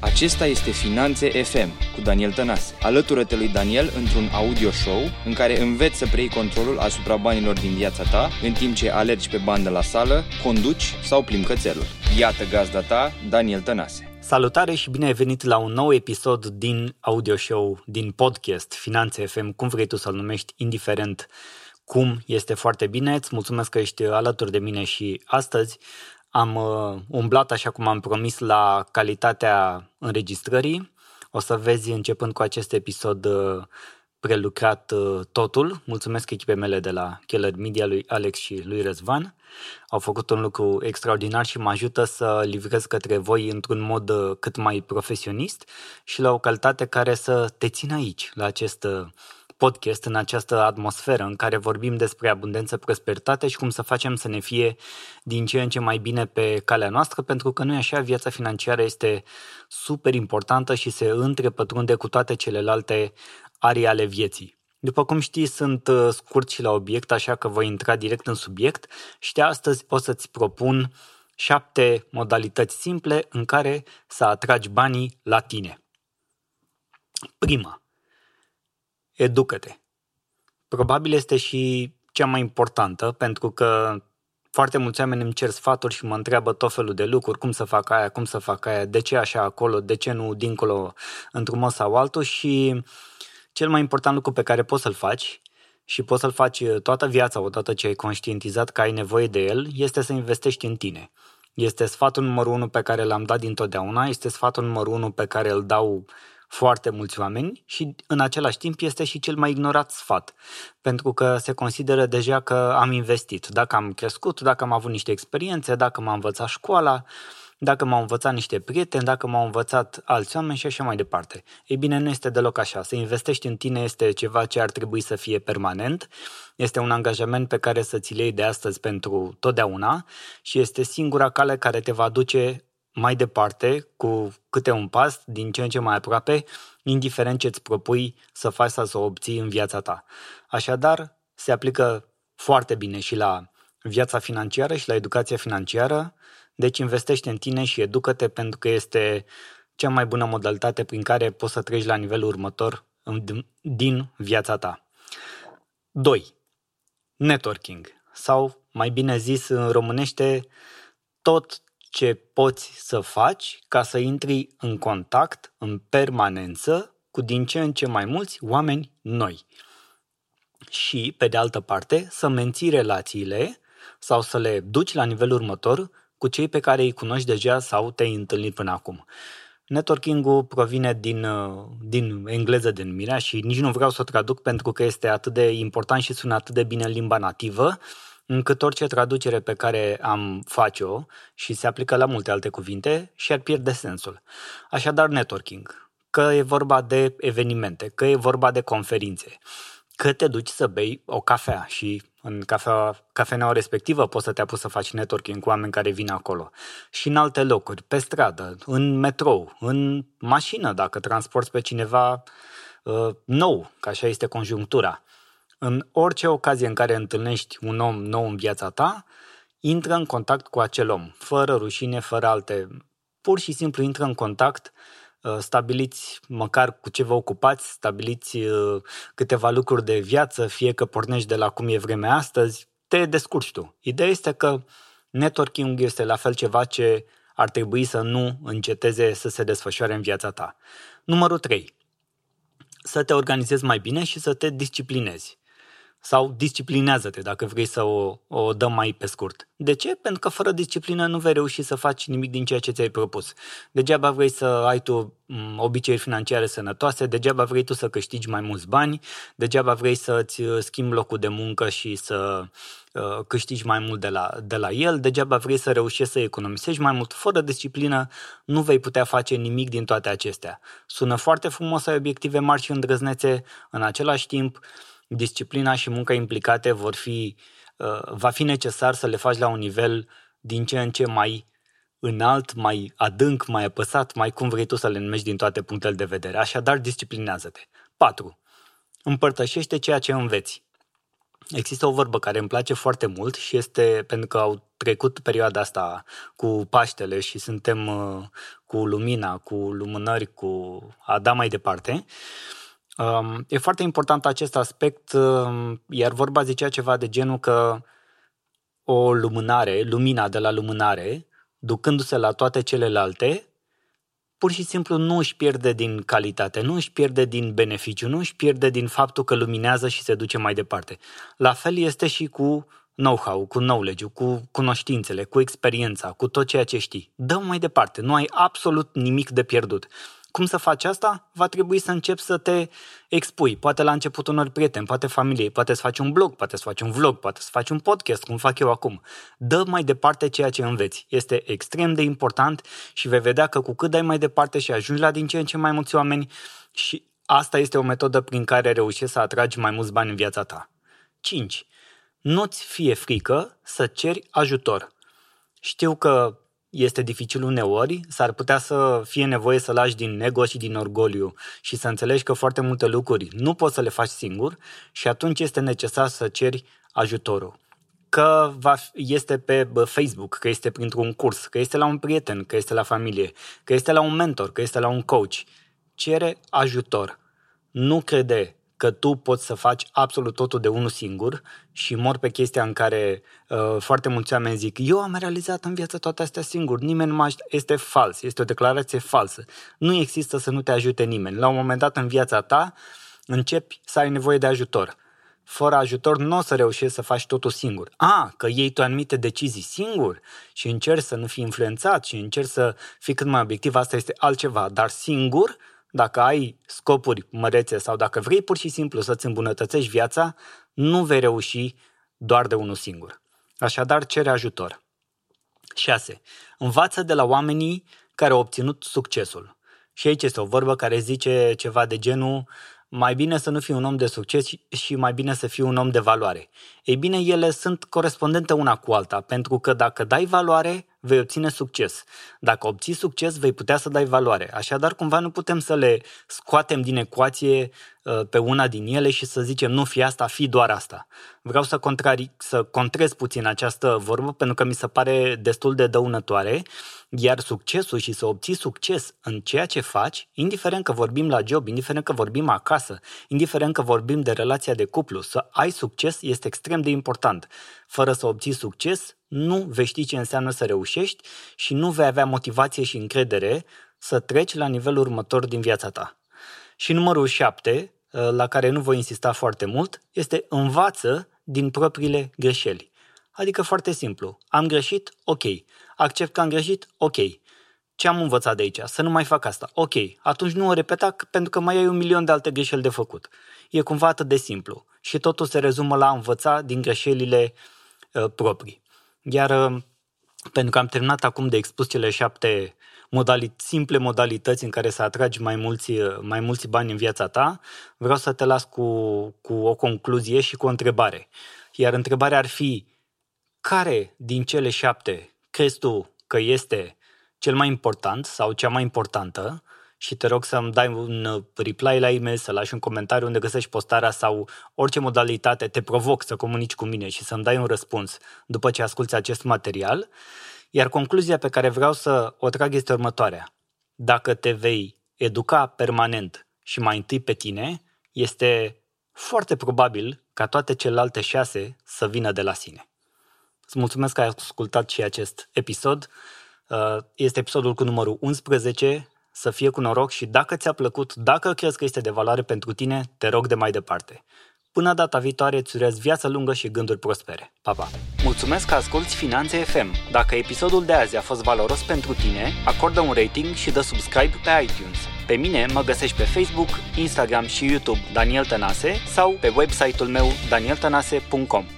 Acesta este Finanțe FM cu Daniel Tănase. Alătură-te lui Daniel într-un audio show în care înveți să preiei controlul asupra banilor din viața ta în timp ce alergi pe bandă la sală, conduci sau plimbi cățelul. Iată gazda ta, Daniel Tănase. Salutare și bine ai venit la un nou episod din audio show, din podcast Finanțe FM, cum vrei tu să-l numești, indiferent cum este foarte bine. Îți mulțumesc că ești alături de mine și astăzi am uh, umblat, așa cum am promis, la calitatea înregistrării. O să vezi, începând cu acest episod, uh, prelucrat uh, totul. Mulțumesc echipei mele de la Keller Media, lui Alex și lui Răzvan. Au făcut un lucru extraordinar și mă ajută să livrez către voi într-un mod uh, cât mai profesionist și la o calitate care să te țină aici, la acest uh, podcast în această atmosferă în care vorbim despre abundență, prosperitate și cum să facem să ne fie din ce în ce mai bine pe calea noastră, pentru că nu e așa, viața financiară este super importantă și se întrepătrunde cu toate celelalte arii ale vieții. După cum știți, sunt uh, scurt și la obiect, așa că voi intra direct în subiect și de astăzi o să-ți propun șapte modalități simple în care să atragi banii la tine. Prima, educă-te. Probabil este și cea mai importantă, pentru că foarte mulți oameni îmi cer sfaturi și mă întreabă tot felul de lucruri, cum să fac aia, cum să fac aia, de ce așa acolo, de ce nu dincolo într-un mod sau altul și cel mai important lucru pe care poți să-l faci și poți să-l faci toată viața odată ce ai conștientizat că ai nevoie de el, este să investești în tine. Este sfatul numărul unu pe care l-am dat dintotdeauna, este sfatul numărul unu pe care îl dau foarte mulți oameni și în același timp este și cel mai ignorat sfat, pentru că se consideră deja că am investit, dacă am crescut, dacă am avut niște experiențe, dacă m-a învățat școala, dacă m-au învățat niște prieteni, dacă m-au învățat alți oameni și așa mai departe. Ei bine, nu este deloc așa. Să investești în tine este ceva ce ar trebui să fie permanent, este un angajament pe care să ți iei de astăzi pentru totdeauna și este singura cale care te va duce mai departe, cu câte un pas, din ce în ce mai aproape, indiferent ce îți propui să faci sau să o obții în viața ta. Așadar, se aplică foarte bine și la viața financiară și la educația financiară, deci investește în tine și educă-te pentru că este cea mai bună modalitate prin care poți să treci la nivelul următor din viața ta. 2. Networking sau mai bine zis în românește tot ce poți să faci ca să intri în contact în permanență cu din ce în ce mai mulți oameni noi. Și, pe de altă parte, să menții relațiile sau să le duci la nivelul următor cu cei pe care îi cunoști deja sau te-ai întâlnit până acum. Networking-ul provine din, uh, din engleză denumirea și nici nu vreau să o traduc pentru că este atât de important și sună atât de bine în limba nativă, încât orice traducere pe care am face-o și se aplică la multe alte cuvinte și ar pierde sensul. Așadar, networking, că e vorba de evenimente, că e vorba de conferințe, că te duci să bei o cafea și în cafea, cafeneaua respectivă poți să te apuci să faci networking cu oameni care vin acolo. Și în alte locuri, pe stradă, în metrou, în mașină, dacă transporti pe cineva uh, nou, că așa este conjunctura. În orice ocazie în care întâlnești un om nou în viața ta, intră în contact cu acel om, fără rușine, fără alte. Pur și simplu intră în contact Uh, stabiliți măcar cu ce vă ocupați, stabiliți uh, câteva lucruri de viață, fie că pornești de la cum e vremea astăzi, te descurci tu. Ideea este că networking este la fel ceva ce ar trebui să nu înceteze să se desfășoare în viața ta. Numărul 3. Să te organizezi mai bine și să te disciplinezi sau disciplinează-te dacă vrei să o, o dăm mai pe scurt. De ce? Pentru că fără disciplină nu vei reuși să faci nimic din ceea ce ți-ai propus. Degeaba vrei să ai tu obiceiuri financiare sănătoase, degeaba vrei tu să câștigi mai mulți bani, degeaba vrei să-ți uh, schimbi locul de muncă și să uh, câștigi mai mult de la, de la el, degeaba vrei să reușești să economisești mai mult. Fără disciplină nu vei putea face nimic din toate acestea. Sună foarte frumos, ai obiective mari și îndrăznețe, în același timp disciplina și munca implicate vor fi, uh, va fi necesar să le faci la un nivel din ce în ce mai înalt, mai adânc, mai apăsat, mai cum vrei tu să le numești din toate punctele de vedere. Așadar, disciplinează-te. 4. Împărtășește ceea ce înveți. Există o vorbă care îmi place foarte mult și este pentru că au trecut perioada asta cu Paștele și suntem uh, cu lumina, cu lumânări, cu a da mai departe. Um, e foarte important acest aspect, um, iar vorba zicea ceva de genul că o lumânare, lumina de la lumânare, ducându-se la toate celelalte, pur și simplu nu își pierde din calitate, nu își pierde din beneficiu, nu își pierde din faptul că luminează și se duce mai departe. La fel este și cu know-how, cu knowledge cu cunoștințele, cu experiența, cu tot ceea ce știi. dă mai departe, nu ai absolut nimic de pierdut. Cum să faci asta? Va trebui să începi să te expui. Poate la început unor prieteni, poate familie, poate să faci un blog, poate să faci un vlog, poate să faci un podcast, cum fac eu acum. Dă mai departe ceea ce înveți. Este extrem de important și vei vedea că cu cât dai mai departe și ajungi la din ce în ce mai mulți oameni și asta este o metodă prin care reușești să atragi mai mulți bani în viața ta. 5. Nu-ți fie frică să ceri ajutor. Știu că este dificil uneori, s-ar putea să fie nevoie să lași din ego și din orgoliu și să înțelegi că foarte multe lucruri nu poți să le faci singur și atunci este necesar să ceri ajutorul. Că va, este pe Facebook, că este printr-un curs, că este la un prieten, că este la familie, că este la un mentor, că este la un coach. Cere ajutor. Nu crede că tu poți să faci absolut totul de unul singur și mor pe chestia în care uh, foarte mulți oameni zic eu am realizat în viață toate astea singur, nimeni nu mă Este fals, este o declarație falsă. Nu există să nu te ajute nimeni. La un moment dat în viața ta începi să ai nevoie de ajutor. Fără ajutor nu o să reușești să faci totul singur. A, că iei tu anumite decizii singur și încerci să nu fii influențat și încerci să fii cât mai obiectiv, asta este altceva. Dar singur dacă ai scopuri mărețe sau dacă vrei pur și simplu să-ți îmbunătățești viața, nu vei reuși doar de unul singur. Așadar, cere ajutor. 6. Învață de la oamenii care au obținut succesul. Și aici este o vorbă care zice ceva de genul mai bine să nu fii un om de succes și mai bine să fii un om de valoare. Ei bine, ele sunt corespondente una cu alta, pentru că dacă dai valoare, vei obține succes. Dacă obții succes, vei putea să dai valoare. Așadar, cumva nu putem să le scoatem din ecuație uh, pe una din ele și să zicem nu fi asta, fi doar asta. Vreau să, contrari, să contrez puțin această vorbă pentru că mi se pare destul de dăunătoare, iar succesul și să obții succes în ceea ce faci, indiferent că vorbim la job, indiferent că vorbim acasă, indiferent că vorbim de relația de cuplu, să ai succes este extrem de important. Fără să obții succes, nu vei ști ce înseamnă să reușești și nu vei avea motivație și încredere să treci la nivelul următor din viața ta. Și numărul 7, la care nu voi insista foarte mult, este învață din propriile greșeli. Adică foarte simplu. Am greșit? Ok. Accept că am greșit? Ok. Ce am învățat de aici? Să nu mai fac asta. Ok. Atunci nu o repeta pentru că mai ai un milion de alte greșeli de făcut. E cumva atât de simplu. Și totul se rezumă la a învăța din greșelile uh, proprii. Iar uh, pentru că am terminat acum de expus cele șapte modali- simple modalități în care să atragi mai mulți, uh, mai mulți bani în viața ta, vreau să te las cu, cu o concluzie și cu o întrebare. Iar întrebarea ar fi, care din cele șapte crezi tu că este cel mai important sau cea mai importantă și te rog să-mi dai un reply la e-mail, să lași un comentariu unde găsești postarea sau orice modalitate te provoc să comunici cu mine și să-mi dai un răspuns după ce asculti acest material. Iar concluzia pe care vreau să o trag este următoarea. Dacă te vei educa permanent și mai întâi pe tine, este foarte probabil ca toate celelalte șase să vină de la sine. Îți mulțumesc că ai ascultat și acest episod. Uh, este episodul cu numărul 11 să fie cu noroc și dacă ți-a plăcut, dacă crezi că este de valoare pentru tine, te rog de mai departe. Până data viitoare, îți urez viață lungă și gânduri prospere. Pa, pa! Mulțumesc că asculti Finanțe FM. Dacă episodul de azi a fost valoros pentru tine, acordă un rating și dă subscribe pe iTunes. Pe mine mă găsești pe Facebook, Instagram și YouTube Daniel Tănase sau pe website-ul meu danieltănase.com.